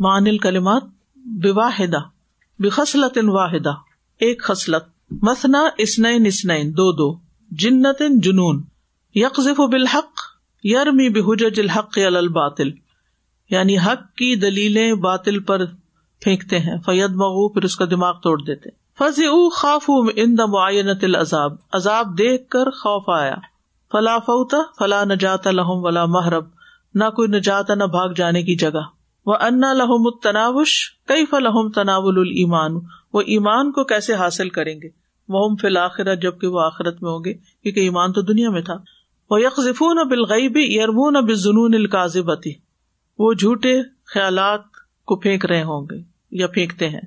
مان الکلمات بواحدہ، بخصلت واحدہ، ایک خصلت۔ مسنا اسنین اسنین دو دو۔ جنت جنون۔ یکف بالحق، یرمی بحجج الحق الباطل۔ یعنی حق کی دلیلیں باطل پر پھینکتے ہیں فید مغو پھر اس کا دماغ توڑ دیتے فض او خاف ان معینت العذاب۔ عذاب دیکھ کر خوف آیا۔ فلا فوتا فلا نجات لہم ولا محرب نہ کوئی نجات، نہ بھاگ جانے کی جگہ۔ وہ انا لہم تناوش کئی فلحم تناول المان وہ ایمان کو کیسے حاصل کریں گے؟ وہ فی الآخرت جبکہ وہ آخرت میں ہوں گے، کیونکہ ایمان تو دنیا میں تھا. وہ یکفون بالغیبی یرمون بنون القاضبتی وہ جھوٹے خیالات کو پھینک رہے ہوں گے یا پھینکتے ہیں.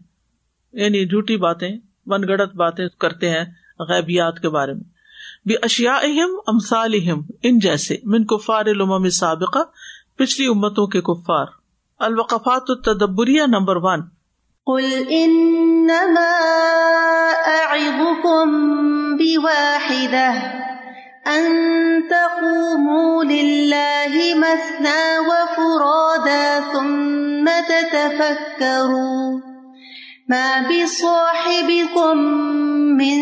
یعنی جھوٹی باتیں من گڑت باتیں کرتے ہیں غیبیات کے بارے میں. بھی اشیا اہم امسال ان جیسے، من کفار الامم سابقہ پچھلی امتوں کے کفار. الوقفات التدبریہ نمبر ون۔ قل انما اعظكم بواحدة ان تقوموا لله مثنى وفرادا ثم تتفكروا ما بصاحبكم من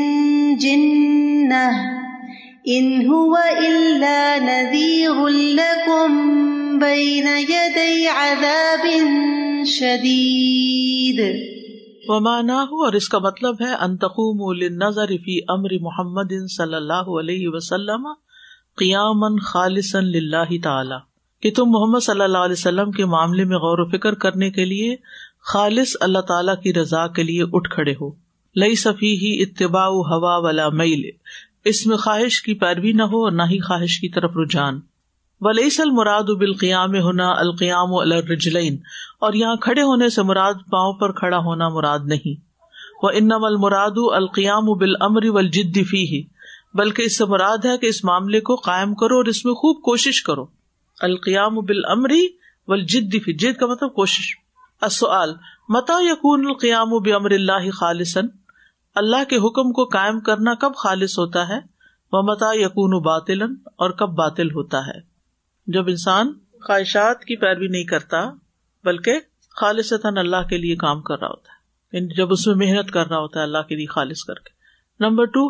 جنة ان هو الا نذير لكم بین یدی عذاب شدید ومانا ہو اور اس کا مطلب ہے انتقوم للنظر فی امر محمد صلی اللہ علیہ وسلم قیاما خالصا للہ تعالی. کہ تم محمد صلی اللہ علیہ وسلم کے معاملے میں غور و فکر کرنے کے لیے خالص اللہ تعالی کی رضا کے لیے اٹھ کھڑے ہو. لئی صفی ہی اتباع ہوا والا میل. اس میں خواہش کی پیروی نہ ہو اور نہ ہی خواہش کی طرف رجحان. ولیس المراد بالقیام ہونا القیام الرجلین اور یہاں کھڑے ہونے سے مراد پاؤں پر کھڑا ہونا مراد نہیں۔ وہ انم المراد القیام بال امر و فی ہی بلکہ اس سے مراد ہے کہ اس معاملے کو قائم کرو اور اس میں خوب کوشش کرو۔ القیام بال امری و فی جد کا مطلب کوشش۔ اصل متا یقون القیام و بمر اللہ خالصن اللہ کے حکم کو قائم کرنا کب خالص ہوتا ہے؟ وہ متا یقون باطل اور کب باطل ہوتا ہے؟ جب انسان خواہشات کی پیروی نہیں کرتا، بلکہ خالص اللہ کے لیے کام کر رہا ہوتا ہے۔ یعنی جب اس میں محنت کر رہا ہوتا ہے اللہ کے لیے خالص کر کے۔ Number two.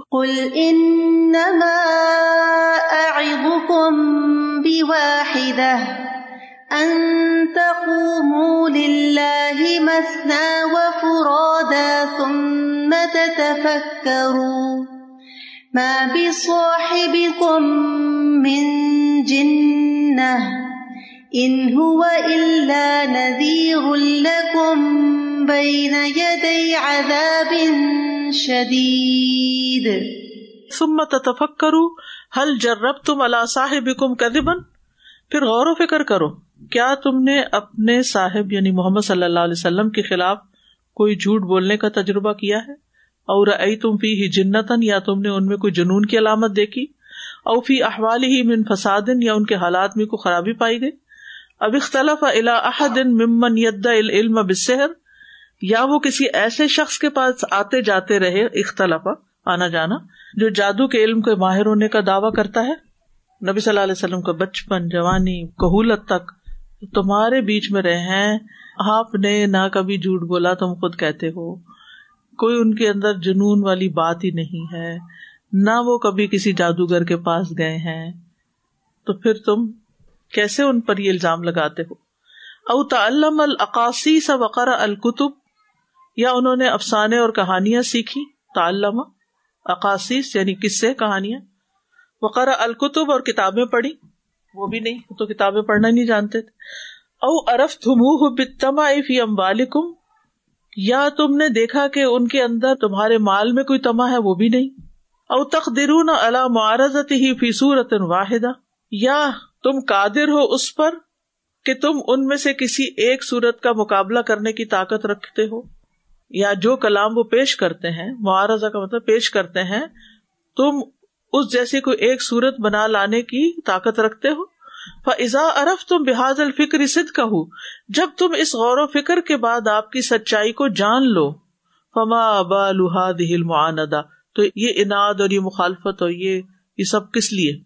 ثم تتفكروا۔ ما بصاحبكم من ان هو الا نذير لكم بين يدي عذاب شديد ثم تتفكروا، هل جربتم على صاحبكم كذبا؟ پھر غور و فکر کرو، کیا تم نے اپنے صاحب یعنی محمد صلی اللہ علیہ وسلم کے خلاف کوئی جھوٹ بولنے کا تجربہ کیا ہے؟ اور ائی تم فی ہی جنتن یا تم نے ان میں کوئی جنون کی علامت دیکھی؟ اوفی احوال ہی من فساد، یا ان کے حالات میں کوئی خرابی پائی گئی؟ اب اختلاف الا احد ممن ید العلم بسحر یا وہ کسی ایسے شخص کے پاس آتے جاتے رہے اختلاف آنا جانا، جو جادو کے علم کے ماہر ہونے کا دعوی کرتا ہے؟ نبی صلی اللہ علیہ وسلم کا بچپن، جوانی، کہولت تک تمہارے بیچ میں رہے ہیں، آپ نے نہ کبھی جھوٹ بولا، تم خود کہتے ہو۔ کوئی ان کے اندر جنون والی بات ہی نہیں ہے، نہ وہ کبھی کسی جادوگر کے پاس گئے ہیں۔ تو پھر تم کیسے ان پر یہ الزام لگاتے ہو؟ او تعلم العقاسی سا وقر القتب یا انہوں نے افسانے اور کہانیاں سیکھی؟ تعلم عقاسی یعنی کس سے کہانیاں؟ وقر القتب اور کتابیں پڑھی؟ وہ بھی نہیں تو کتابیں پڑھنا نہیں جانتے تھے۔ او ارف تھمو بتما فی ام یا تم نے دیکھا کہ ان کے اندر تمہارے مال میں کوئی تما ہے وہ بھی نہیں؟ او تقدرون اللہ معرضت ہی فی صورت واحدہ، یا تم قادر ہو اس پر کہ تم ان میں سے کسی ایک صورت کا مقابلہ کرنے کی طاقت رکھتے ہو؟ یا جو کلام وہ پیش کرتے ہیں، معارضہ کا مطلب پیش کرتے ہیں، تم اس جیسی کوئی ایک صورت بنا لانے کی طاقت رکھتے ہو؟ فضا ارف تم بحاظ الفکر صد کا ہو جب تم اس غور و فکر کے بعد آپ کی سچائی کو جان لو، فما ابا لہاد معاندہ تو یہ انعد اور یہ مخالفت اور یہ یہ سب کس لیے؟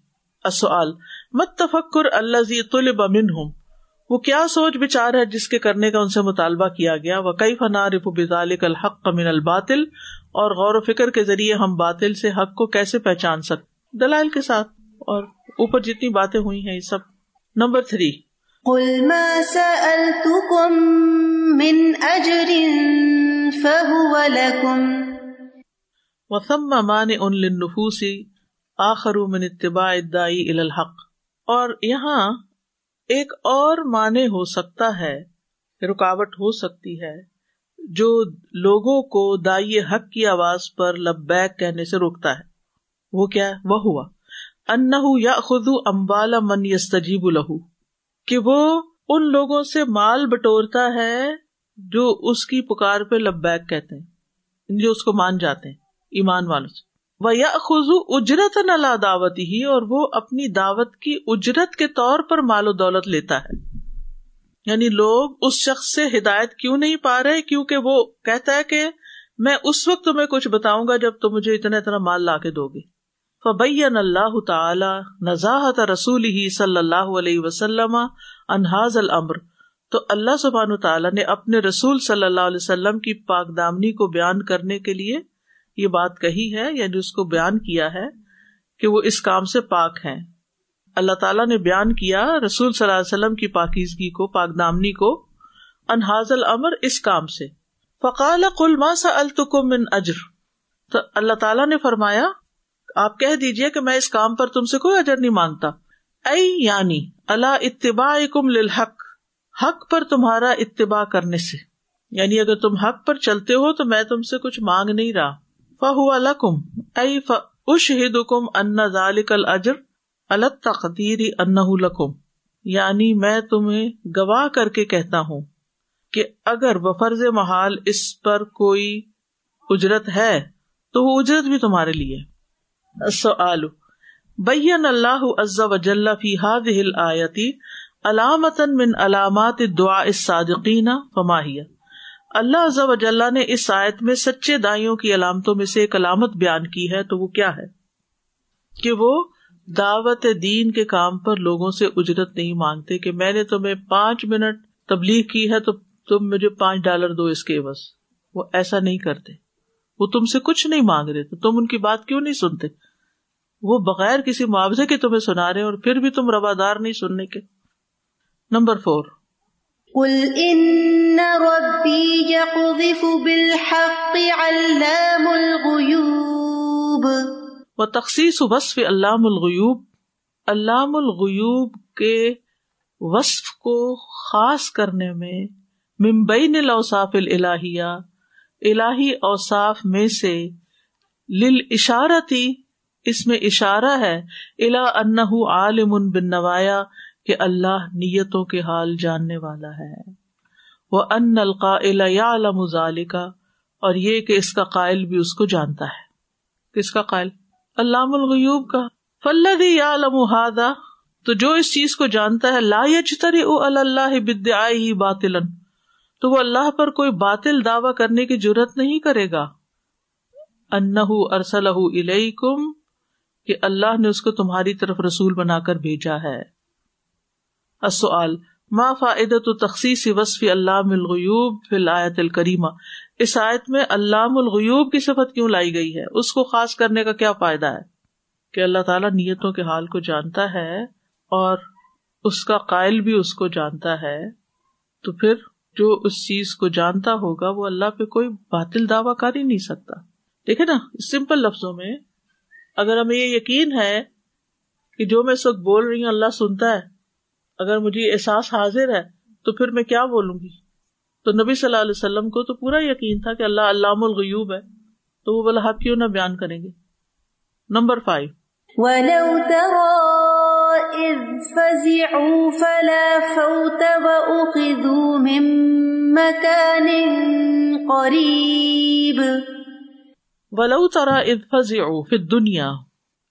مت تفکر اللہ طلب امن ہوں وہ کیا سوچ بچار ہے جس کے کرنے کا ان سے مطالبہ کیا گیا؟ وہ کئی فنا رف بزالک الحق من الباطل؟ اور غور و فکر کے ذریعے ہم باطل سے حق کو کیسے پہچان سکتے؟ دلائل کے ساتھ۔ اور اوپر جتنی باتیں ہوئی ہیں یہ سب۔ نمبر تھری قل ما سألتكم من أجر فهو لكم وثم مانع للنفوس آخر من اتباع الدائی الى الحق۔ اور یہاں ایک اور معنی ہو سکتا ہے رکاوٹ ہو سکتی ہے جو لوگوں کو دائی حق کی آواز پر لبیک کہنے سے روکتا ہے۔ وہ کیا وہ ہوا ان یا خود امبالا من یستجیب لہو، کہ وہ ان لوگوں سے مال بٹورتا ہے جو اس کی پکار پہ لبیک کہتے ہیں، جو اس کو مان جاتے ہیں، ایمان والوں سے۔ وہ یا خزو اجرت نلا دعوت ہی اور وہ اپنی دعوت کی اجرت کے طور پر مال و دولت لیتا ہے۔ یعنی لوگ اس شخص سے ہدایت کیوں نہیں پا رہے؟ کیونکہ وہ کہتا ہے کہ میں اس وقت تمہیں کچھ بتاؤں گا جب تم مجھے اتنا اتنا مال لا کے دو گے۔ فبین اللہ تعالی نزاحت رسول ہی صلی اللہ علیہ وسلم انحاظ العمر تو اللہ سبحان تعالیٰ نے اپنے رسول صلی اللہ علیہ وسلم کی پاک دامنی کو بیان کرنے کے لیے یہ بات کہی ہے یعنی اس کو بیان کیا ہے کہ وہ اس کام سے پاک ہیں۔ اللہ تعالیٰ نے بیان کیا رسول صلی اللہ علیہ وسلم کی پاکیزگی کو، پاک دامنی کو انحاظ العمر اس کام سے۔ فقال قل ما سألتكم من اجر۔ تو اللہ تعالیٰ نے فرمایا آپ کہہ دیجیے کہ میں اس کام پر تم سے کوئی اجر نہیں مانگتا۔ اے یعنی اللہ اتباع کم للحق، حق پر تمہارا اتباع کرنے سے۔ یعنی اگر تم حق پر چلتے ہو تو میں تم سے کچھ مانگ نہیں رہا۔ فہو لکم ائی اشہد کم ان ذالک الاجر الگ تقدیری ان لکم۔ یعنی میں تمہیں گواہ کر کے کہتا ہوں کہ اگر بفرز محال اس پر کوئی اجرت ہے تو وہ اجرت بھی تمہارے لیے۔ سوال بین اللہ عز وجل فی هذه الآیتی علامتن من علامات الدعاء الصادقین فماہیہ اللہ عز وجل نے اس آیت میں سچے دائیوں کی علامتوں میں سے ایک علامت بیان کی ہے، تو وہ کیا ہے؟ کہ وہ دعوت دین کے کام پر لوگوں سے اجرت نہیں مانگتے، کہ میں نے تمہیں پانچ منٹ تبلیغ کی ہے، تو تم مجھے پانچ ڈالر دو اس کے بس۔ وہ ایسا نہیں کرتے۔ وہ تم سے کچھ نہیں مانگ رہے، تو تم ان کی بات کیوں نہیں سنتے؟ وہ بغیر کسی معاوضے کے تمہیں سنا رہے اور پھر بھی تم روادار نہیں سننے کے۔ نمبر فور وہ تخصیص وصف علام الغیوب علام الغیوب کے وصف کو خاص کرنے میں ممبئی نے لوساف الہیہ الہی اوصاف میں سے لل اشارتی اس میں اشارہ ہے الا ان عالم بن نوایا کہ اللہ نیتوں کے حال جاننے والا ہے۔ وہ ان القائل یعلم ذالک اور یہ کہ اس کا قائل بھی اس کو جانتا ہے۔ کس کا قائل؟ علام الغیوب کا۔ فلدی یعلم هذا تو جو اس چیز کو جانتا ہے، لا یجتری اللہ بدعائه باطلا، تو وہ اللہ پر کوئی باطل دعوی کرنے کی ضرورت نہیں کرے گا۔ انہ ارسلہ الیکم کہ اللہ نے اس کو تمہاری طرف رسول بنا کر بھیجا ہے۔ السؤال، ما فائدۃ تخصیص وصف علام الغیوب فی الآیت الکریمہ؟ اس آیت میں علام الغیوب کی صفت کیوں لائی گئی ہے؟ اس کو خاص کرنے کا کیا فائدہ ہے؟ کہ اللہ تعالیٰ نیتوں کے حال کو جانتا ہے اور اس کا قائل بھی اس کو جانتا ہے۔ تو پھر جو اس چیز کو جانتا ہوگا وہ اللہ پہ کوئی باطل دعوی کر ہی نہیں سکتا۔ دیکھے نا، سمپل لفظوں میں اگر ہمیں یہ یقین ہے کہ جو میں اس وقت بول رہی ہوں اللہ سنتا ہے، اگر مجھے احساس حاضر ہے، تو پھر میں کیا بولوں گی؟ تو نبی صلی اللہ علیہ وسلم کو تو پورا یقین تھا کہ اللہ علام الغیوب ہے، تو وہ بلا کیوں نہ بیان کریں گے؟ نمبر فائیو وَلَوْ تَرَى إِذْ فَزِعُوا فَلَا فَوْتَ وَأُخِذُوا مِن قَرِيبٍ ولو ترا ادفزعوا فی الدنیا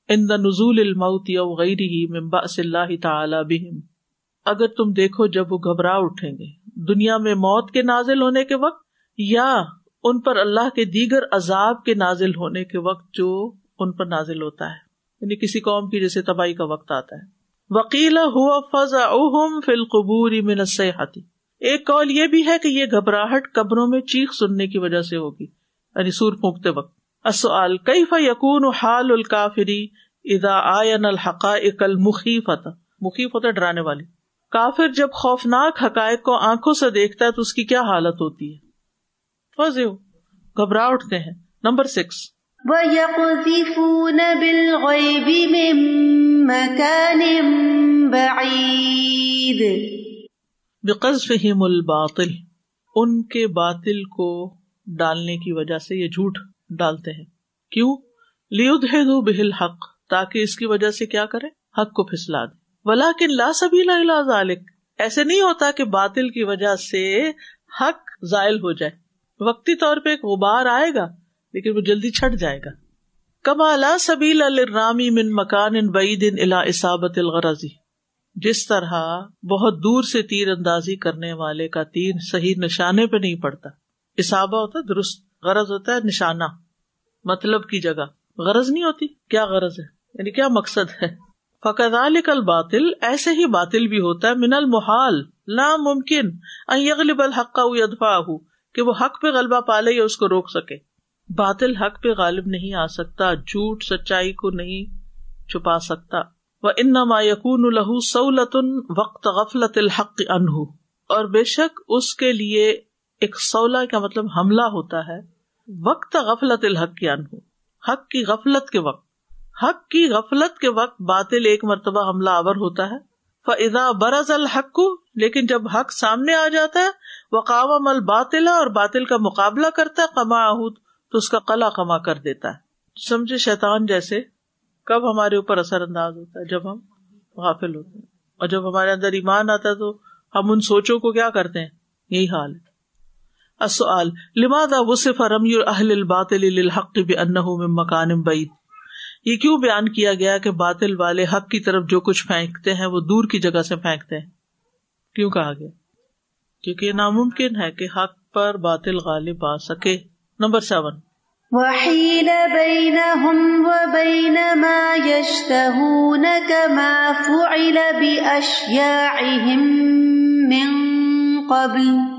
عند نزول الموت او غیره من باس اللہ تعالی بهم۔ اگر تم دیکھو جب وہ گھبرا اٹھیں گے۔ دنیا میں موت کے نازل ہونے کے وقت یا ان پر اللہ کے دیگر عذاب کے نازل ہونے کے وقت جو ان پر نازل ہوتا ہے۔ یعنی کسی قوم کی جیسے تباہی کا وقت آتا ہے۔ وکیلا ہوا فض اہم فل قبوری میں ایک کال یہ بھی ہے کہ یہ گھبراہٹ قبروں میں چیخ سننے کی وجہ سے ہوگی۔ یعنی سور پھونکتے وقت۔ اصل کئی فیقون حال الکافری ادا آئن الحقائق المخیفت مخیفت ڈرانے والی۔ کافر جب خوفناک حقائق کو آنکھوں سے دیکھتا ہے تو اس کی کیا حالت ہوتی ہے؟ فض گھبرا اٹھتے ہیں۔ Number six. وَيَقْذِفُونَ بِالْغَيْبِ مِن مَكَانٍ بَعِيدٍ۔ بِقَذْفِهِمُ الْبَاطِلِ۔ ان کے باطل کو ڈالنے کی وجہ سے یہ جھوٹ۔ ڈالتے ہیں۔ کیوں؟ لیدہدو بِهِ الْحَقِّ، تاکہ اس کی وجہ سے کیا کرے حق کو پھسلا دے ولاکن لا سبیلا الا ذالک ایسے نہیں ہوتا کہ باطل کی وجہ سے حق زائل ہو جائے۔ وقتی طور پہ ایک غبار آئے گا، لیکن وہ جلدی چھٹ جائے گا۔ کما لا سبیل الرامی من مکان ان بعید الا اسابت الغرضی جس طرح بہت دور سے تیر اندازی کرنے والے کا تیر صحیح نشانے پہ نہیں پڑتا۔ اسابہ ہوتا درست۔ غرض ہوتا ہے نشانہ مطلب کی جگہ۔ غرض نہیں ہوتی، کیا غرض ہے؟ یعنی کیا مقصد ہے؟ فقط باطل ایسے ہی باطل بھی ہوتا ہے، من المحال۔ ناممکن یغلب الحق ادفا کہ وہ حق پہ غلبہ پالے یا اس کو روک سکے۔ باطل حق پہ غالب نہیں آ سکتا، جھوٹ سچائی کو نہیں چھپا سکتا۔ وہ انما یقون الہ سہولت وقت غفلت الحق انہ اور بے شک اس کے لیے ایک سولہ کا مطلب حملہ ہوتا ہے۔ وقت غفلت الحق کے انہ حق کی غفلت کے وقت، حق کی غفلت کے وقت باطل ایک مرتبہ حملہ آور ہوتا ہے۔ فضا برز الحق کو لیکن جب حق سامنے آ جاتا ہے وہ قاوم الباطلا اور باطل کا مقابلہ کرتا ہے کما تو اس کا قلا کما کر دیتا ہے۔ سمجھے شیطان جیسے، کب ہمارے اوپر اثر انداز ہوتا ہے؟ جب ہم غافل ہوتے ہیں۔ اور جب ہمارے اندر ایمان آتا ہے، تو ہم ان سوچوں کو کیا کرتے ہیں؟ یہی حال ہے۔ السؤال، لماذا وصف رمی اہل الباطل للحق بانه من مکان بعید؟ یہ کیوں بیان کیا گیا کہ باطل والے حق کی طرف جو کچھ پھینکتے ہیں، وہ دور کی جگہ سے پھینکتے ہیں؟ کیوں کہا گیا؟ کیونکہ یہ ناممکن ہے کہ حق پر باطل غالب آ سکے۔ Number seven. وحیل بینہم وبین ما یشتہون کما فعل باشیاعہم من قبل۔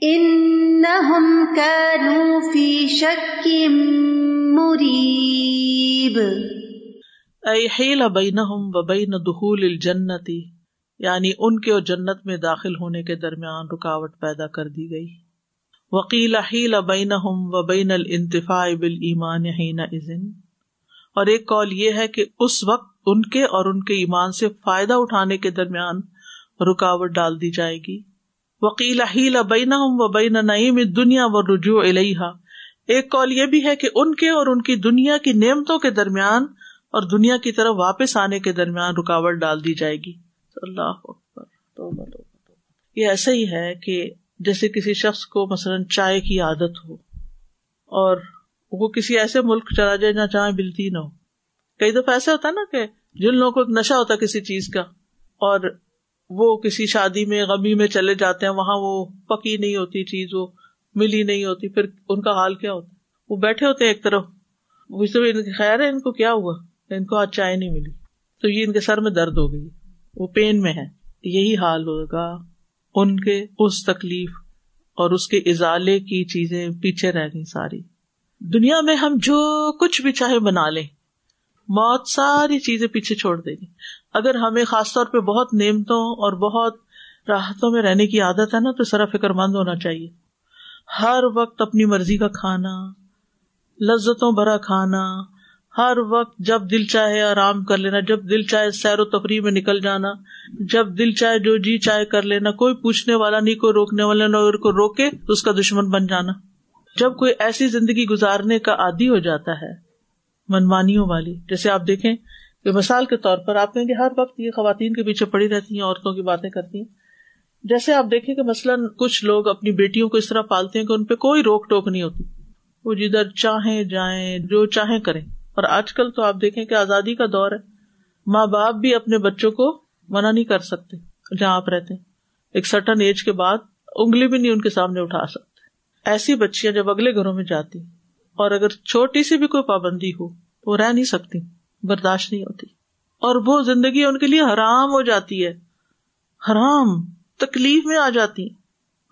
انہم کانو فی شک مریب حیل بینہم و بین دخول الجنتی یعنی ان کے اور جنت میں داخل ہونے کے درمیان رکاوٹ پیدا کر دی گئی۔ وکیل حیل بینہم و بین الانتفاع بالایمان حین اذن اور ایک کال یہ ہے کہ اس وقت ان کے اور ان کے ایمان سے فائدہ اٹھانے کے درمیان رکاوٹ ڈال دی جائے گی۔ وکیل حیل بینہم و بین نعیم دنیا و رجوع الیہا۔ ایک کال یہ بھی ہے کہ ان کے اور ان کی دنیا کی نعمتوں کے درمیان اور دنیا کی طرف واپس آنے کے درمیان رکاوٹ ڈال دی جائے گی۔ اللہ اکبر۔ توبہ توبہ۔ یہ ایسا ہی ہے کہ جیسے کسی شخص کو مثلاً چائے کی عادت ہو اور وہ کسی ایسے ملک چلا جائے جہاں چائے ملتی نہ ہو۔ کئی دفعہ ایسا ہوتا ہے نا کہ جن لوگوں کو ایک نشہ ہوتا ہے کسی چیز کا اور وہ کسی شادی میں غمی میں چلے جاتے ہیں، وہاں وہ پکی نہیں ہوتی چیز، وہ ملی نہیں ہوتی۔ پھر ان کا حال کیا ہوتا؟ وہ بیٹھے ہوتے ہیں ایک طرف۔ خیر ہے، ان کو کیا ہوا؟ ان کو آج چائے نہیں ملی۔ تو یہ ان کے سر میں درد ہو گئی۔ وہ پین میں ہے یہی حال ہوگا ان کے اس تکلیف اور اس کے ازالے کی چیزیں پیچھے رہ گئی ساری۔ دنیا میں ہم جو کچھ بھی چاہے بنا لیں، موت ساری چیزیں پیچھے چھوڑ دے گی اگر ہمیں خاص طور پہ بہت نعمتوں اور بہت راحتوں میں رہنے کی عادت ہے نا، تو سرا فکر مند ہونا چاہیے۔ ہر وقت اپنی مرضی کا کھانا، لذتوں بھرا کھانا، ہر وقت جب دل چاہے آرام کر لینا، جب دل چاہے سیر و تفریح میں نکل جانا، جب دل چاہے جو جی چاہے کر لینا، کوئی پوچھنے والا نہیں، کوئی روکنے والا نہ کو روکے تو اس کا دشمن بن جانا۔ جب کوئی ایسی زندگی گزارنے کا عادی ہو جاتا ہے منمانیوں والی، جیسے آپ دیکھیں مثال کے طور پر آپ کہیں گے ہر وقت یہ خواتین کے پیچھے پڑی رہتی ہیں، عورتوں کی باتیں کرتی ہیں۔ جیسے آپ دیکھیں کہ مثلاً کچھ لوگ اپنی بیٹیوں کو اس طرح پالتے ہیں کہ ان پہ کوئی روک ٹوک نہیں ہوتی۔ وہ جدھر چاہیں جائیں، جو چاہیں کریں۔ اور آج کل تو آپ دیکھیں کہ آزادی کا دور ہے۔ ماں باپ بھی اپنے بچوں کو منع نہیں کر سکتے جہاں آپ رہتے ہیں۔ ایک سٹن ایج کے بعد انگلی بھی نہیں ان کے سامنے اٹھا سکتے۔ ایسی بچیاں جب اگلے گھروں میں جاتی اور اگر چھوٹی سی بھی کوئی پابندی ہو تو وہ رہ نہیں سکتی۔ برداشت نہیں ہوتی اور وہ زندگی ان کے لیے حرام ہو جاتی ہے حرام تکلیف میں آ جاتی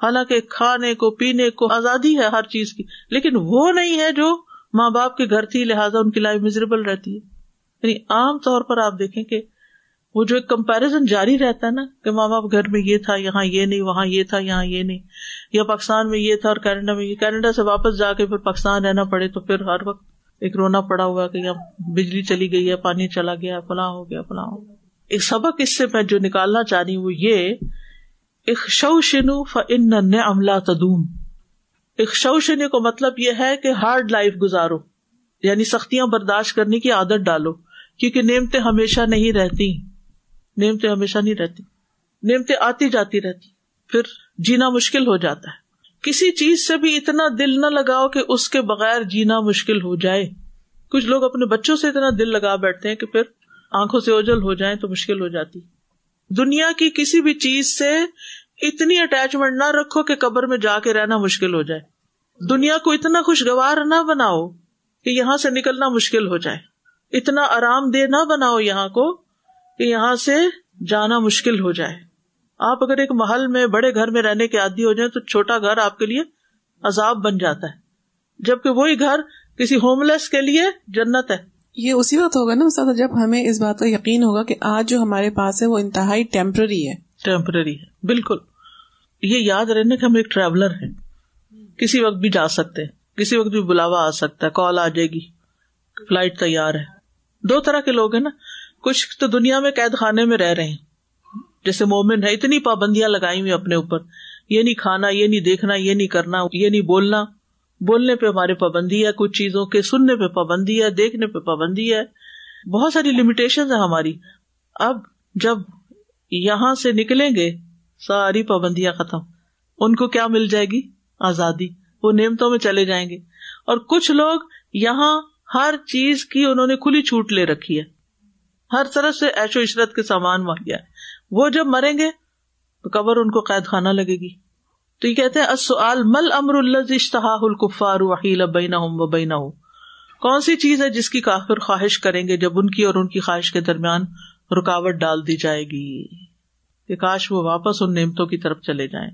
حالانکہ کھانے کو، پینے کو آزادی ہے ہر چیز کی، لیکن وہ نہیں ہے جو ماں باپ کے گھر تھی، لہٰذا ان کی لائف مزریبل رہتی ہے۔ یعنی عام طور پر آپ دیکھیں کہ وہ جو ایک کمپیرزن جاری رہتا ہے نا کہ ماں باپ گھر میں یہ تھا، یہاں یہ نہیں، وہاں یہ تھا، یہاں یہ نہیں، یا پاکستان میں یہ تھا اور کینیڈا میں یہ، کینیڈا سے واپس جا کے پھر پاکستان رہنا پڑے تو پھر ہر وقت ایک رونا پڑا ہوا کہ یہاں بجلی چلی گئی ہے، پانی چلا گیا، فلاں ہو گیا، فلاں ہو گیا۔ ایک سبق اس سے میں جو نکالنا چاہ رہی ہوں وہ یہ ایک شو شنو فن عملہ تدوم۔ ایک شو شنو کو مطلب یہ ہے کہ ہارڈ لائف گزارو یعنی سختیاں برداشت کرنے کی عادت ڈالو، کیونکہ نعمتیں ہمیشہ نہیں رہتی۔ نعمتیں ہمیشہ نہیں رہتی۔ نعمتیں آتی جاتی رہتی، پھر جینا مشکل ہو جاتا ہے۔ کسی چیز سے بھی اتنا دل نہ لگاؤ کہ اس کے بغیر جینا مشکل ہو جائے۔ کچھ لوگ اپنے بچوں سے اتنا دل لگا بیٹھتے ہیں کہ پھر آنکھوں سے اوجل ہو جائیں تو مشکل ہو جاتی۔ دنیا کی کسی بھی چیز سے اتنی اٹیچمنٹ نہ رکھو کہ قبر میں جا کے رہنا مشکل ہو جائے۔ دنیا کو اتنا خوشگوار نہ بناؤ کہ یہاں سے نکلنا مشکل ہو جائے۔ اتنا آرام دہ نہ بناؤ یہاں کو کہ یہاں سے جانا مشکل ہو جائے۔ آپ اگر ایک محل میں بڑے گھر میں رہنے کے عادی ہو جائیں تو چھوٹا گھر آپ کے لیے عذاب بن جاتا ہے۔ جبکہ وہی گھر کسی ہوم لیس کے لیے جنت ہے۔ یہ اسی وقت ہوگا نا استاد جب ہمیں اس بات کا یقین ہوگا کہ آج جو ہمارے پاس ہے وہ انتہائی ٹیمپرری ہے۔ ٹیمپرری ہے۔ بالکل۔ یہ یاد رہنے کہ ہم ایک ٹریولر ہیں۔ کسی وقت بھی جا سکتے کسی وقت بھی بلاوا آ سکتا ہے۔ کال آ جائے گی۔ فلائٹ تیار ہے۔ دو طرح کے لوگ ہیں نا۔ کچھ تو دنیا میں قید خانے میں رہ رہے ہیں۔ جیسے مومن ہے، اتنی پابندیاں لگائی ہوئی اپنے اوپر۔ یہ نہیں کھانا، یہ نہیں دیکھنا، یہ نہیں کرنا، یہ نہیں بولنا۔ بولنے پہ ہماری پابندی ہے، کچھ چیزوں کے سننے پہ پابندی ہے، دیکھنے پہ پابندی ہے۔ بہت ساری لمیٹیشن ہے ہماری۔ اب جب یہاں سے نکلیں گے، ساری پابندیاں ختم۔ ان کو کیا مل جائے گی؟ آزادی۔ وہ نعمتوں میں چلے جائیں گے۔ اور کچھ لوگ یہاں ہر چیز کی انہوں نے کھلی چھوٹ لے رکھی ہے۔ ہر طرح سے ایشو عشرت کے سامان مہیا ہے وہ جب مریں گے تو قبر ان کو قید خانہ لگے گی۔ تو یہ کہتے ہیں مل امر اشتہا الکفار وحیل بینا و بینا کون سی چیز ہے جس کی کافر خواہش کریں گے جب ان کی اور ان کی خواہش کے درمیان رکاوٹ ڈال دی جائے گی؟ کہ کاش وہ واپس ان نعمتوں کی طرف چلے جائیں۔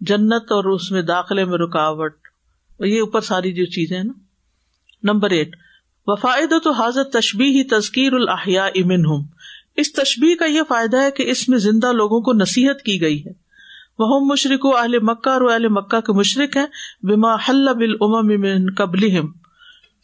جنت اور اس میں داخلے میں رکاوٹ۔ یہ اوپر ساری جو چیزیں ہیں نا۔ نمبر ایٹ وفائد تو حاضر تشبی ہی تذکیر الحیا امن ہوں اس تشبیح کا یہ فائدہ ہے کہ اس میں زندہ لوگوں کو نصیحت کی گئی ہے۔ وہ مشرق و اہل مکہ، اور اہل مکہ کے مشرق ہیں۔ بما حل بل امن قبل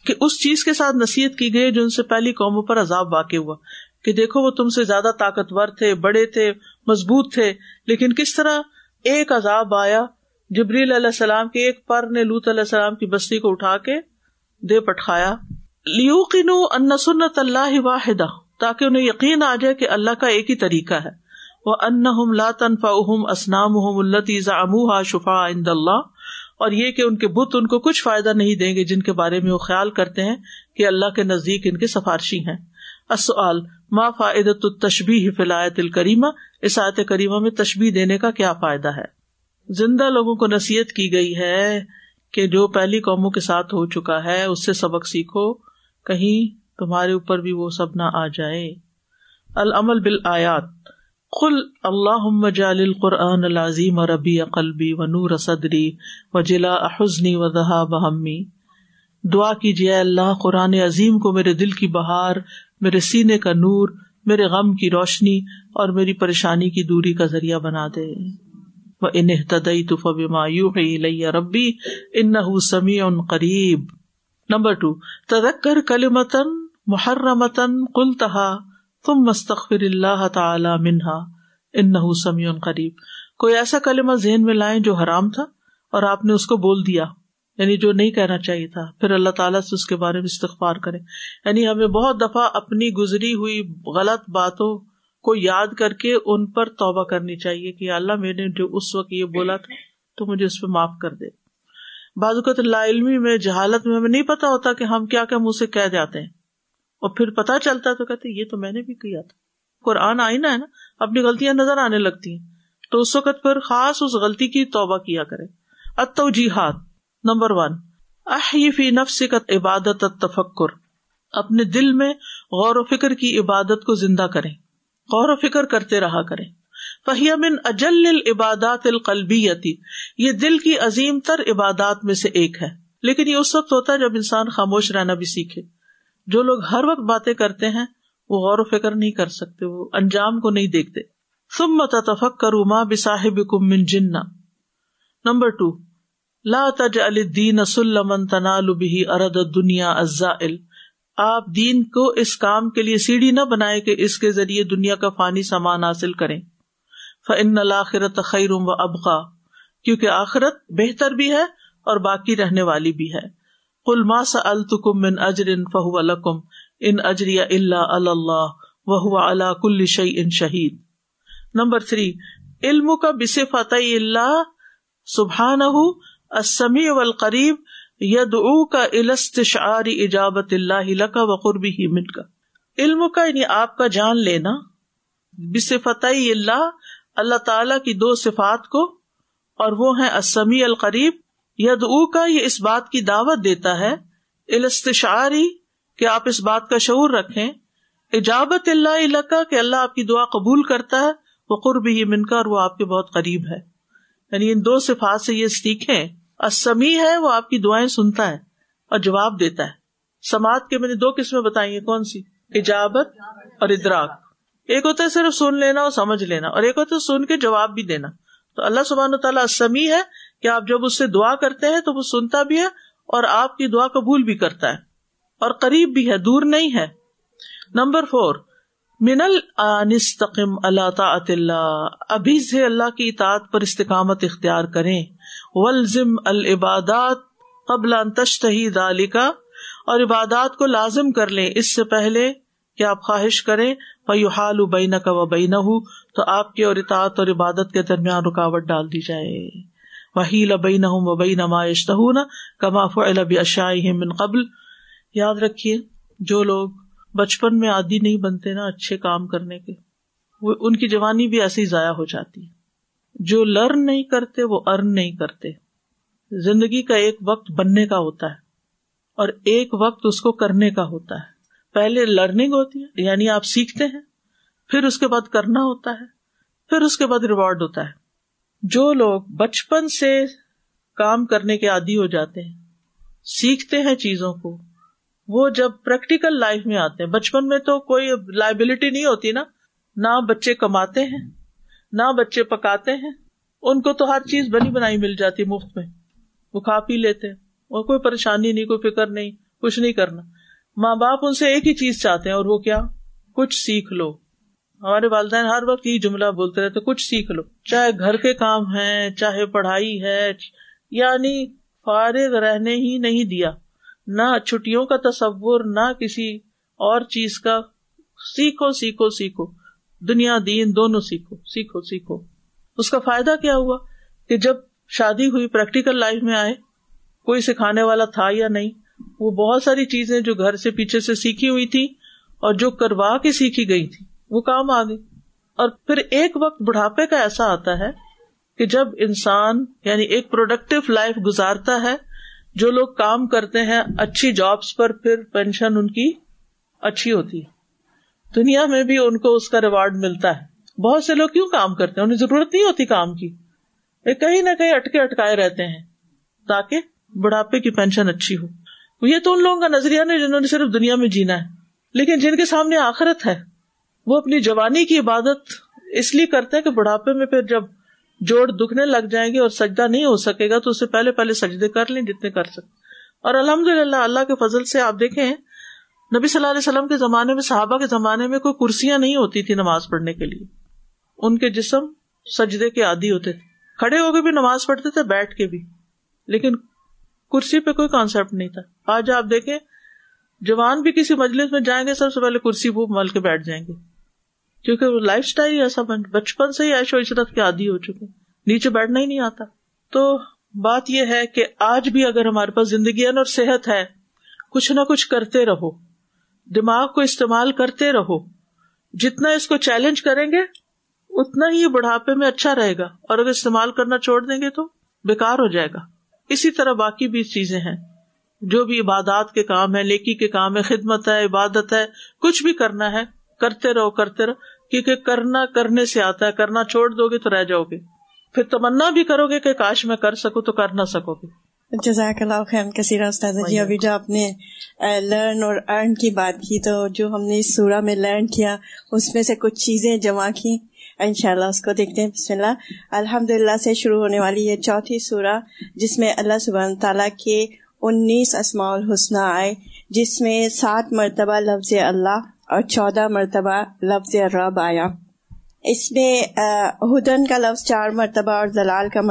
کہ اس چیز کے ساتھ نصیحت کی گئی جو ان سے پہلی قوموں پر عذاب واقع ہوا۔ کہ دیکھو وہ تم سے زیادہ طاقتور تھے، بڑے تھے، مضبوط تھے۔ لیکن کس طرح ایک عذاب آیا، جبریل علیہ السلام کے ایک پر نے لوت علیہ السلام کی بستی کو اٹھا کے دے پٹخایا۔ لیو قنو ان سنت اللہ واحدہ تاکہ انہیں یقین آ جائے کہ اللہ کا ایک ہی طریقہ ہے۔ وہ ان لا تنفا اسنام امہ شفا عند اللہ اور یہ کہ ان کے بت ان کو کچھ فائدہ نہیں دیں گے جن کے بارے میں وہ خیال کرتے ہیں کہ اللہ کے نزدیک ان کے سفارشی ہیں۔ اصل ما فائدت تشبی فلایت الکریمہ؟ اس آیت کریمہ میں تشبی دینے کا کیا فائدہ ہے؟ زندہ لوگوں کو نصیحت کی گئی ہے کہ جو پہلی قوموں کے ساتھ ہو چکا ہے، اس سے سبق سیکھو۔ کہیں تمہارے اوپر بھی وہ سب نہ آ جائے۔ العمل بال آیات کل اللہ جال القرآن العظیم ربی قلبی و نور صدری و جلا حسنی و دہا بہمی دعا کیجیے اللہ، قرآن عظیم کو میرے دل کی بہار، میرے سینے کا نور، میرے غم کی روشنی اور میری پریشانی کی دوری کا ذریعہ بنا دے۔ وہ انہ تو فبا یو ربی ان سمیع ان قریب۔ نمبر ٹو تدکر کل متن محرمتن کل تہا تم مستقفر اللہ تعالی منہا ان سمیع قریب۔ کوئی ایسا کلمہ ذہن میں لائیں جو حرام تھا اور آپ نے اس کو بول دیا یعنی جو نہیں کہنا چاہیے تھا، پھر اللہ تعالیٰ سے اس کے بارے میں استغفار کرے۔ یعنی ہمیں بہت دفعہ اپنی گزری ہوئی غلط باتوں کو یاد کر کے ان پر توبہ کرنی چاہیے کہ اللہ میں نے جو اس وقت یہ بولا تھا، تو مجھے اس پہ معاف کر دے۔ بازوقت اللہ علمی میں جہالت میں ہمیں نہیں پتا ہوتا کہ ہم کیا کیا منہ سے کہہ جاتے ہیں۔ اور پھر پتا چلتا تو کہتے یہ تو میں نے بھی کیا تھا۔ قرآن آئی نا ہے نا، اپنی غلطیاں نظر آنے لگتی ہیں۔ تو اس وقت پھر خاص اس غلطی کی توبہ کیا کرے۔ اتو جی ہاتھ نمبر ون۔ فی نفس عبادت تفکر اپنے دل میں غور و فکر کی عبادت کو زندہ کریں۔ غور و فکر کرتے رہا کریں۔ فہیم اجل عبادات القلبیتی۔ یہ دل کی عظیم تر عبادات میں سے ایک ہے۔ لیکن یہ اس وقت ہوتا ہے جب انسان خاموش رہنا بھی سیکھے۔ جو لوگ ہر وقت باتیں کرتے ہیں، وہ غور و فکر نہیں کر سکتے، وہ انجام کو نہیں دیکھتے۔ سم تفک کرو ماں بصاحب کم جنا نمبر ٹو لا تج الدین سلمن تنال بھی ارد دنیا ازا آپ دین کو اس کام کے لیے سیڑھی نہ بنائے کہ اس کے ذریعے دنیا کا فانی سامان حاصل کریں۔ فن الآخرت خیر و ابقا کیونکہ آخرت بہتر بھی ہے اور باقی رہنے والی بھی ہے۔ کل ما سلتکم من اجر فہو الکم ان اجری اللہ اللہ وہ اللہ کل شعی ان شہید نمبر تھری علم کا بس فتح اللہ سبحان اسمی و القریب ید او کا الستشعاری اجابت اللہ لکا و قربی ہی من کا علم کا یعنی آپ کا جان لینا بس فتح اللہ اللہ تعالی کی دو صفات کو، اور وہ ہیں اسمی القریب ید او کا یہ اس بات کی دعوت دیتا ہے الستشعاری کہ آپ اس بات کا شعور رکھیں۔ اجابت اللہ علاقہ کہ اللہ آپ کی دعا قبول کرتا ہے۔ وہ قرب ہی من کر وہ آپ کے بہت قریب ہے۔ یعنی ان دو صفات سے یہ سیکھیں اسمی ہے، وہ آپ کی دعائیں سنتا ہے اور جواب دیتا ہے۔ سماعت کے میں نے دو قسمیں بتائی ہیں، کون سی؟ اجابت اور ادراک۔ ایک ہوتا ہے صرف سن لینا اور سمجھ لینا، اور ایک ہوتا ہے سن کے جواب بھی دینا۔ تو اللہ سبحان و تعالیٰ سمی ہے کہ آپ جب اس سے دعا کرتے ہیں تو وہ سنتا بھی ہے اور آپ کی دعا قبول بھی کرتا ہے اور قریب بھی ہے، دور نہیں ہے۔ نمبر فور من الستقم اللہ تعط اللہ۔ ابھی سے اللہ کی اطاعت پر استقامت اختیار کریں۔ ولزم العبادات قبل تشتہی دالکا اور عبادات کو لازم کر لیں۔ اس سے پہلے کہ آپ خواہش کریں حال بین کا و بین تو آپ کے اور اطاعت اور عبادت کے درمیان رکاوٹ ڈال دی جائے۔ وہی لبئی نہ وبئی نمائش نہ کما فعل اشائی من قبل۔ یاد رکھیے، جو لوگ بچپن میں عادی نہیں بنتے نا اچھے کام کرنے کے، وہ ان کی جوانی بھی ایسی ضائع ہو جاتی۔ ہے جو لرن نہیں کرتے، وہ ارن نہیں کرتے۔ زندگی کا ایک وقت بننے کا ہوتا ہے اور ایک وقت اس کو کرنے کا ہوتا ہے۔ پہلے لرننگ ہوتی ہے یعنی آپ سیکھتے ہیں، پھر اس کے بعد کرنا ہوتا ہے، پھر اس کے بعد ریوارڈ ہوتا ہے۔ جو لوگ بچپن سے کام کرنے کے عادی ہو جاتے ہیں، سیکھتے ہیں چیزوں کو، وہ جب پریکٹیکل لائف میں آتے ہیں، بچپن میں تو کوئی لائبلٹی نہیں ہوتی نا، نہ بچے کماتے ہیں، نہ بچے پکاتے ہیں، ان کو تو ہر چیز بنی بنائی مل جاتی مفت میں، وہ کھا پی لیتے اور کوئی پریشانی نہیں، کوئی فکر نہیں، کچھ نہیں کرنا۔ ماں باپ ان سے ایک ہی چیز چاہتے ہیں، اور وہ کیا؟ کچھ سیکھ لو۔ ہمارے والدین ہر وقت یہ جملہ بولتے رہتے، کچھ سیکھ لو۔ چاہے گھر کے کام ہے چاہے پڑھائی ہے یعنی فارغ رہنے ہی نہیں دیا۔ نہ چھٹیوں کا تصور، نہ کسی اور چیز کا۔ سیکھو سیکھو سیکھو۔ دنیا، دین دونوں سیکھو۔ سیکھو سیکھو۔ اس کا فائدہ کیا ہوا؟ کہ جب شادی ہوئی پریکٹیکل لائف میں آئے، کوئی سکھانے والا تھا یا نہیں، وہ بہت ساری چیزیں جو گھر سے پیچھے سے سیکھی ہوئی تھی اور جو کروا کے سیکھی گئی تھی وہ کام آ گئی۔ اور پھر ایک وقت بڑھاپے کا ایسا آتا ہے کہ جب انسان یعنی ایک پروڈکٹیو لائف گزارتا ہے، جو لوگ کام کرتے ہیں، اچھی جابس پر پھر پینشن ان کی اچھی ہوتی ہے۔ دنیا میں بھی ان کو اس کا ریوارڈ ملتا ہے۔ بہت سے لوگ کیوں کام کرتے ہیں؟ انہیں ضرورت نہیں ہوتی کام کی۔ کہیں نہ کہیں اٹکے اٹکائے رہتے ہیں تاکہ بڑھاپے کی پینشن اچھی ہو۔ یہ تو ان لوگوں کا نظریہ نہیں جنہوں نے صرف دنیا میں جینا ہے، لیکن جن کے سامنے آخرت ہے۔ وہ اپنی جوانی کی عبادت اس لیے کرتے کہ بڑھاپے میں پھر جب جوڑ دکھنے لگ جائیں گے اور سجدہ نہیں ہو سکے گا تو اس سے پہلے پہلے سجدے کر لیں جتنے کر سکتے اور الحمد للہ اللہ کے فضل سے آپ دیکھیں، نبی صلی اللہ علیہ وسلم کے زمانے میں، صحابہ کے زمانے میں کوئی کرسیاں نہیں ہوتی تھی نماز پڑھنے کے لیے۔ ان کے جسم سجدے کے عادی ہوتے تھے۔ کھڑے ہو کے بھی نماز پڑھتے تھے، بیٹھ کے بھی۔ لیکن کرسی پہ کوئی کانسیپٹ نہیں تھا۔ آج آپ دیکھیں، جوان بھی کسی مجلس میں جائیں گے، سب سے پہلے کرسی وہ مل کے بیٹھ جائیں گے۔ کیونکہ وہ لائف اسٹائل ایسا بن بچپن سے ہی ایش و عشرت کے عادی ہو چکے نیچے بیٹھنا ہی نہیں آتا۔ تو بات یہ ہے کہ آج بھی اگر ہمارے پاس زندگی اور صحت ہے، کچھ نہ کچھ کرتے رہو۔ دماغ کو استعمال کرتے رہو۔ جتنا اس کو چیلنج کریں گے، اتنا ہی یہ بڑھاپے میں اچھا رہے گا۔ اور اگر استعمال کرنا چھوڑ دیں گے تو بےکار ہو جائے گا۔ اسی طرح باقی بھی چیزیں ہیں۔ جو بھی عبادات کے کام ہے لیکی کے کام ہے خدمت ہے، عبادت ہے، کچھ بھی کرنا ہے، کرتے رہو کرتے رہو۔ کیونکہ کرنا کرنے سے آتا ہے کرنا چھوڑ دو گے تو رہ جاؤ گے۔ پھر تمنا بھی کرو گے کہ کاش میں کر سکوں تو کر نہ سکو گے۔ جزاک اللہ خیر کثیر استاد جی ابھی جو آپ نے لرن اور ارن کی بات کی تو جو ہم نے اس سورہ میں لرن کیا اس میں سے کچھ چیزیں جمع کی۔ ان شاء اللہ اس کو دیکھتے ہیں۔ بسم اللہ۔ الحمد للہ سے شروع ہونے والی یہ چوتھی سورہ جس میں اللہ سبحانہ تعالیٰ کے انیس اسماع الحسنہ آئے جس میں سات مرتبہ لفظ اللہ اور چودہ مرتبہ لفظ رب آیا۔ اس میں ہدن کا لفظ چار مرتبہ اور زلال کا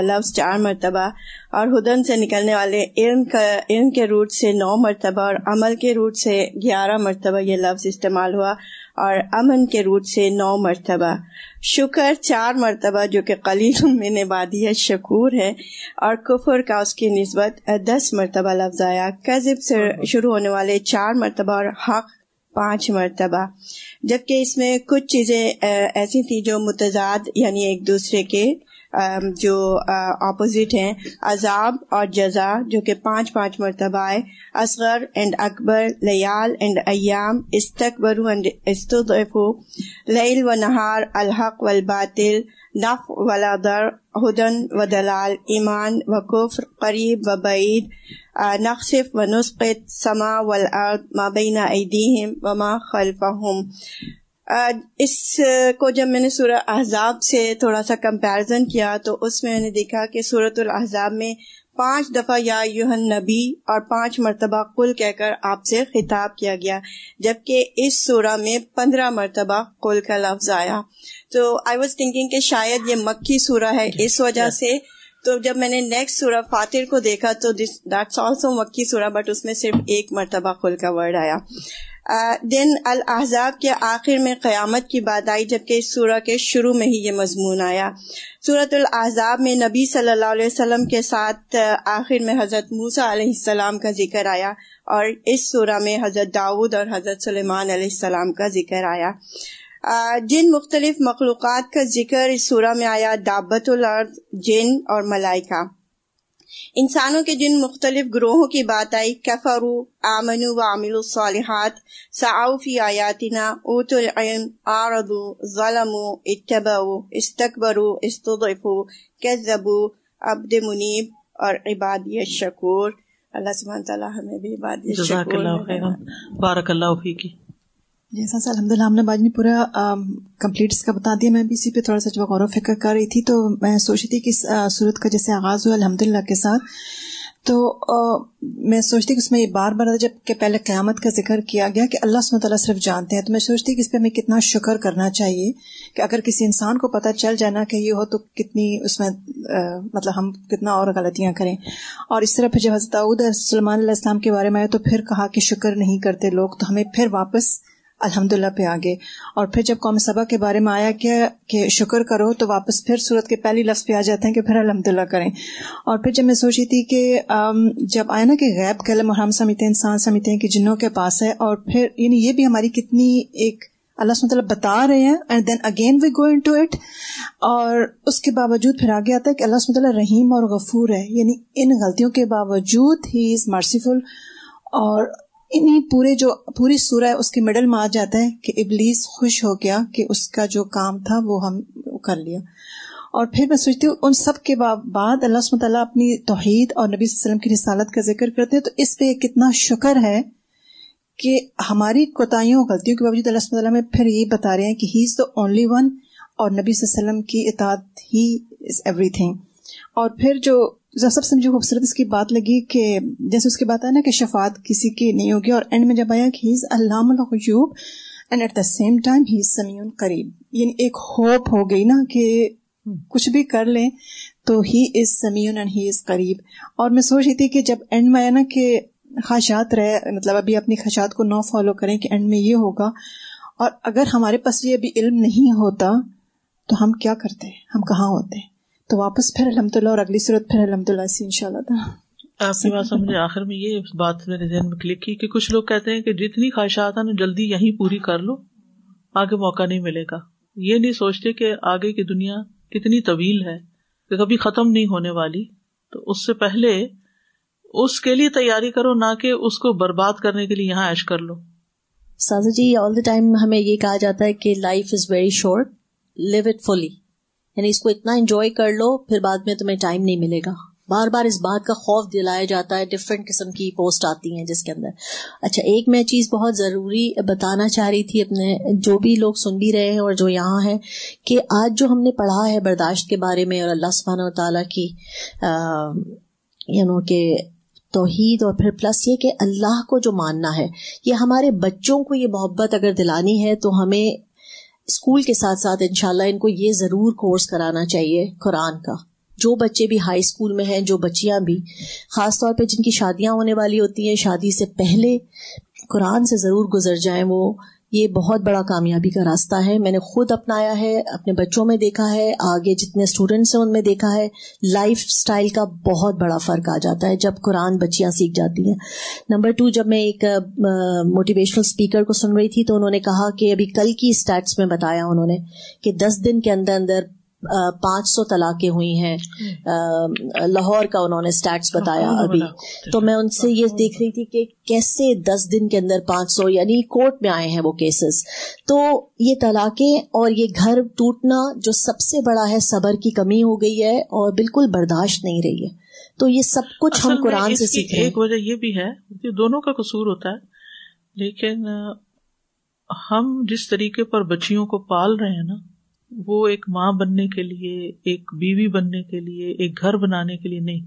لفظ چار مرتبہ۔ اور ہدن سے نکلنے والے علم کا علم کے روٹ سے نو مرتبہ اور عمل کے روٹ سے گیارہ مرتبہ یہ لفظ استعمال ہوا۔ اور امن کے روٹ سے نو مرتبہ۔ شکر چار مرتبہ جو کہ قلیل میں نے بادی شکور ہے۔ اور کفر کا اس کی نسبت دس مرتبہ لفظ آیا۔ کذب سے شروع ہونے والے چار مرتبہ اور حق پانچ مرتبہ۔ جبکہ اس میں کچھ چیزیں ایسی تھیں جو متضاد یعنی ایک دوسرے کے جو اپوزٹ ہیں، عذاب اور جزا، جو کہ پانچ پانچ مرتبہ آئے۔ اصغر اینڈ اکبر، لیال اینڈ ایام استقبر اینڈ استدعفو لیل و نہار، الحق والباطل نف ولا در ہدن و دلال، ایمان و کفر، قریب و بعید۔ نقصف و نسقت سما والارض ما بین ایدیہم و ما خلفہم۔ اس کو جب میں نے سورہ احزاب سے تھوڑا سا کمپیرزن کیا تو اس میں میں نے دیکھا کہ صورت الحضاب میں پانچ دفعہ یا یوہن نبی اور پانچ مرتبہ کل کہہ کر آپ سے خطاب کیا گیا، جبکہ اس سورہ میں پندرہ مرتبہ کل کا لفظ آیا۔ تو آئی واز تھنکنگ کہ شاید یہ مکی سورہ ہے اس وجہ سے۔ تو جب میں نے نیکسٹ سورہ فاتر کو دیکھا تو دیٹس آلسو مکی سورہ بٹ اس میں صرف ایک مرتبہ کل کا ورڈ آیا۔ دن الحضاب کے آخر میں قیامت کی بات آئی جبکہ اس سورہ کے شروع میں ہی یہ مضمون آیا۔ صورت الحضاب میں نبی صلی اللہ علیہ وسلم کے ساتھ آخر میں حضرت موسیٰ علیہ السلام کا ذکر آیا اور اس سورہ میں حضرت داود اور حضرت سلیمان علیہ السلام کا ذکر آیا۔ جن مختلف مخلوقات کا ذکر اس سورہ میں آیا دعبت الارض، جن اور ملائکہ۔ انسانوں کے جن مختلف گروہوں کی بات آئی کفرو آمنو و عامل الصالحات سعو فی آیاتنا اوت العلم آردو ظلمو اتبعو استکبرو استضعفو کذبو عبد منیب اور عبادی الشکور۔ اللہ سبحانہ تعالیٰ ہمیں بھی عبادی الشکور بارک اللہ فیکی جیسا سر الحمد للہ ہم نے بعد میں پورا کمپلیٹ اس کا بتا دیا۔ میں بھی اسی پہ تھوڑا سا جب غور و فکر کر رہی تھی تو میں سوچی تھی کہ اس صورت کا جیسے آغاز ہوا الحمد للہ کے ساتھ۔ تو میں سوچتی کہ اس میں یہ بار بار جبکہ پہلے قیامت کا ذکر کیا گیا کہ اللہ سمۃ اللہ صرف جانتے ہیں۔ تو میں سوچتی کہ اس پہ ہمیں کتنا شکر کرنا چاہیے کہ اگر کسی انسان کو پتہ چل جائے نا کہ یہ ہو تو کتنی اس میں مطلب ہم کتنا اور غلطیاں کریں۔ اور اس طرح پھر جب حضرت سلمان علیہ السلام کے بارے میں آئے تو پھر کہا کہ شکر نہیں کرتے لوگ، تو ہمیں پھر واپس الحمد للہ پہ آگے۔ اور پھر جب قوم صبا کے بارے میں آیا کیا کہ شکر کرو تو واپس پھر صورت کے پہلی لفظ پہ آ جاتے ہیں کہ پھر الحمد للہ کریں۔ اور پھر جب میں سوچی تھی کہ جب آیا نا کہ غیب قلم اور ہم سمجھتے ہیں، انسان سمجھتے ہیں کہ جنوں کے پاس ہے، اور پھر یعنی یہ بھی ہماری کتنی ایک اللہ سمۃ بتا رہے ہیں and then again we go into it اور اس کے باوجود پھر آگے آتا ہے کہ اللہ سمۃ اللہ رحیم اور غفور ہے۔ یعنی ان غلطیوں کے باوجود ہی از مرسیفل اور انہیں پورے جو پوری سورہ اس کے مڈل میں آ جاتا ہے کہ ابلیس خوش ہو گیا کہ اس کا جو کام تھا وہ ہم کر لیا۔ اور پھر میں سوچتی ہوں ان سب کے بعد اللہ سمۃ اللہ اپنی توحید اور نبی صلی اللہ علیہ وسلم کی رسالت کا ذکر کرتے تو اس پہ کتنا شکر ہے کہ ہماری کوتاہیوں غلطیوں کے باوجود اللہ اللہ میں پھر یہ بتا رہے ہیں کہ ہی از دا اونلی ون اور نبی صلی اللہ علیہ وسلم کی اطاعت ہی از ایوری تھنگ اور پھر جو سب سے مجھے خوبصورت اس کی بات لگی کہ جیسے اس کی بات ہے نا کہ شفات کسی کی نہیں ہوگی، اور اینڈ میں جب آیا کہ ہی علام الغیوب and at the same time ہی سمیون قریب یعنی ایک ہوپ ہو گئی نا کہ کچھ بھی کر لیں تو ہی از سمیون اینڈ ہی از قریب اور میں سوچ رہی تھی کہ جب اینڈ میں آیا نا کہ خواہشات رہے مطلب ابھی اپنی خواہشات کو نو فالو کریں کہ اینڈ میں یہ ہوگا، اور اگر ہمارے پاس یہ ابھی علم نہیں ہوتا تو ہم کیا کرتے؟ ہم کہاں ہوتے؟ ہیں تو واپس پھر الحمد للہ اور اگلی صورت پھر الحمد للہ سے ان شاء اللہ آپ کی بات مجھے آخر میں یہ بات میرے ذہن میں کلک کی کہ کچھ لوگ کہتے ہیں کہ جتنی خواہشات ہیں نا جلدی یہیں پوری کر لو آگے موقع نہیں ملے گا۔ یہ نہیں سوچتے کہ آگے کی دنیا کتنی طویل ہے کہ کبھی ختم نہیں ہونے والی۔ تو اس سے پہلے اس کے لیے تیاری کرو نہ کہ اس کو برباد کرنے کے لیے یہاں ایش کر لو۔ سازا جی آل دا ٹائم ہمیں یہ کہا جاتا ہے کہ life is very short live it fully یعنی اس کو اتنا انجوائے کر لو، پھر بعد میں تمہیں ٹائم نہیں ملے گا۔ بار بار اس بات کا خوف دلایا جاتا ہے ڈفرینٹ قسم کی پوسٹ آتی ہیں جس کے اندر۔ اچھا ایک میں چیز بہت ضروری بتانا چاہ رہی تھی اپنے جو بھی لوگ سن بھی رہے ہیں اور جو یہاں ہیں کہ آج جو ہم نے پڑھا ہے برداشت کے بارے میں اور اللہ سبحانہ و تعالیٰ کی یو نو کہ توحید اور پھر پلس یہ کہ اللہ کو جو ماننا ہے، یہ ہمارے بچوں کو یہ محبت اگر دلانی ہے تو ہمیں اسکول کے ساتھ ساتھ انشاءاللہ ان کو یہ ضرور کورس کرانا چاہیے قرآن کا۔ جو بچے بھی ہائی اسکول میں ہیں، جو بچیاں بھی، خاص طور پہ جن کی شادیاں ہونے والی ہوتی ہیں، شادی سے پہلے قرآن سے ضرور گزر جائیں وہ۔ یہ بہت بڑا کامیابی کا راستہ ہے۔ میں نے خود اپنایا ہے، اپنے بچوں میں دیکھا ہے، آگے جتنے اسٹوڈینٹس ہیں ان میں دیکھا ہے۔ لائف اسٹائل کا بہت بڑا فرق آ جاتا ہے جب قرآن بچیاں سیکھ جاتی ہیں۔ نمبر ٹو جب میں ایک موٹیویشنل اسپیکر کو سن رہی تھی تو انہوں نے کہا کہ ابھی کل کی اسٹیٹس میں بتایا انہوں نے کہ دس دن کے اندر اندر پانچ سو طلاقیں ہوئی ہیں۔ لاہور کا انہوں نے اسٹیٹس بتایا ابھی۔ تو میں ان سے یہ دیکھ رہی تھی کہ کیسے دس دن کے اندر پانچ سو یعنی کورٹ میں آئے ہیں وہ کیسز تو یہ طلاقیں اور یہ گھر ٹوٹنا جو سب سے بڑا ہے صبر کی کمی ہو گئی ہے اور بالکل برداشت نہیں رہی ہے۔ تو یہ سب کچھ ہم قرآن سے سیکھیں ایک وجہ یہ بھی ہے کہ دونوں کا قصور ہوتا ہے۔ لیکن ہم جس طریقے پر بچیوں کو پال رہے ہیں نا وہ ایک ماں بننے کے لیے، ایک بیوی بننے کے لیے، ایک گھر بنانے کے لیے نہیں۔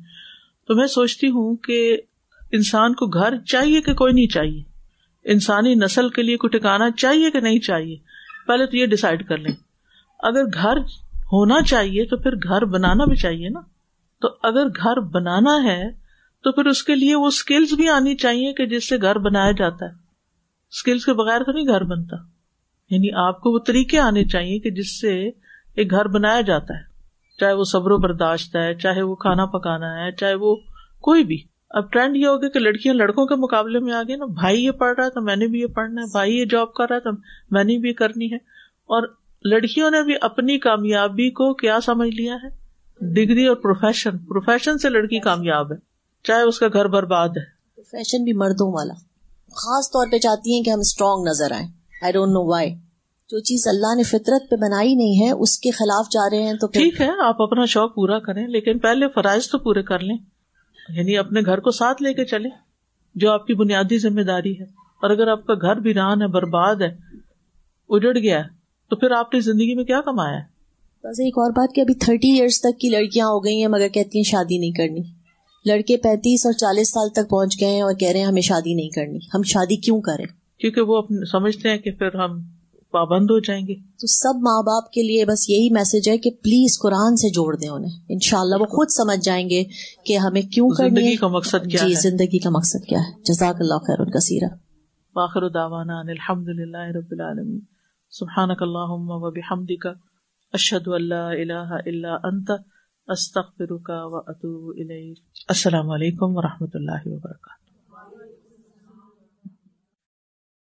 تو میں سوچتی ہوں کہ انسان کو گھر چاہیے کہ کوئی نہیں چاہیے؟ انسانی نسل کے لیے کوئی ٹکانا چاہیے کہ نہیں چاہیے؟ پہلے تو یہ ڈسائڈ کر لیں۔ اگر گھر ہونا چاہیے تو پھر گھر بنانا بھی چاہیے نا۔ تو اگر گھر بنانا ہے تو پھر اس کے لیے وہ اسکلس بھی آنی چاہیے کہ جس سے گھر بنایا جاتا ہے۔ اسکلس کے بغیر تو نہیں گھر بنتا۔ یعنی آپ کو وہ طریقے آنے چاہیے کہ جس سے ایک گھر بنایا جاتا ہے۔ چاہے وہ صبر و برداشت ہے، چاہے وہ کھانا پکانا ہے، چاہے وہ کوئی بھی۔ اب ٹرینڈ یہ ہوگا کہ لڑکیاں لڑکوں کے مقابلے میں آ گئی نا، بھائی یہ پڑھ رہا ہے تو میں نے بھی یہ پڑھنا ہے، بھائی یہ جاب کر رہا ہے تو میں نے بھی کرنی ہے۔ اور لڑکیوں نے بھی اپنی کامیابی کو کیا سمجھ لیا ہے؟ ڈگری اور پروفیشن پروفیشن سے لڑکی کامیاب ہے، چاہے اس کا گھر برباد ہے۔ پروفیشن بھی مردوں والا۔ خاص طور پہ چاہتی ہیں کہ ہم اسٹرانگ نظر آئیں۔ آئی ڈونٹ نو وائی جو چیز اللہ نے فطرت پہ بنائی نہیں ہے اس کے خلاف جا رہے ہیں تو ٹھیک ہے آپ اپنا شوق پورا کریں لیکن پہلے فرائض تو پورے کر لیں۔ یعنی اپنے گھر کو ساتھ لے کے چلے جو آپ کی بنیادی ذمہ داری ہے۔ اور اگر آپ کا گھر ویران ہے برباد ہے اجڑ گیا تو پھر آپ نے زندگی میں کیا کمایا ہے؟ بس ایک اور بات کہ ابھی تھرٹی ایئرس تک کی لڑکیاں ہو گئی ہیں مگر کہتی ہیں شادی نہیں کرنی۔ لڑکے پینتیس اور چالیس سال تک پہنچ گئے ہیں اور کہہ رہے ہیں ہمیں شادی نہیں کرنی۔ ہم شادی کیوں کریں؟ کیونکہ وہ سمجھتے ہیں کہ پھر ہم پابند ہو جائیں گے۔ تو سب ماں باپ کے لیے بس یہی میسج ہے کہ پلیز قرآن سے جوڑ دیں انہیں۔ ان شاء اللہ وہ خود سمجھ جائیں گے کہ ہمیں کیوں زندگی کا مقصد کیا جی زندگی کا مقصد کیا ہے۔ جزاک اللہ خیر ان کا سیرا باخر داوانا الحمد للہ رب العالمین۔ سبحان اللہم و بحمدک اشہد اللہ الہ الا انت استغفرک و اتوب الیک۔ السلام علیکم و رحمۃ اللہ وبرکاتہ۔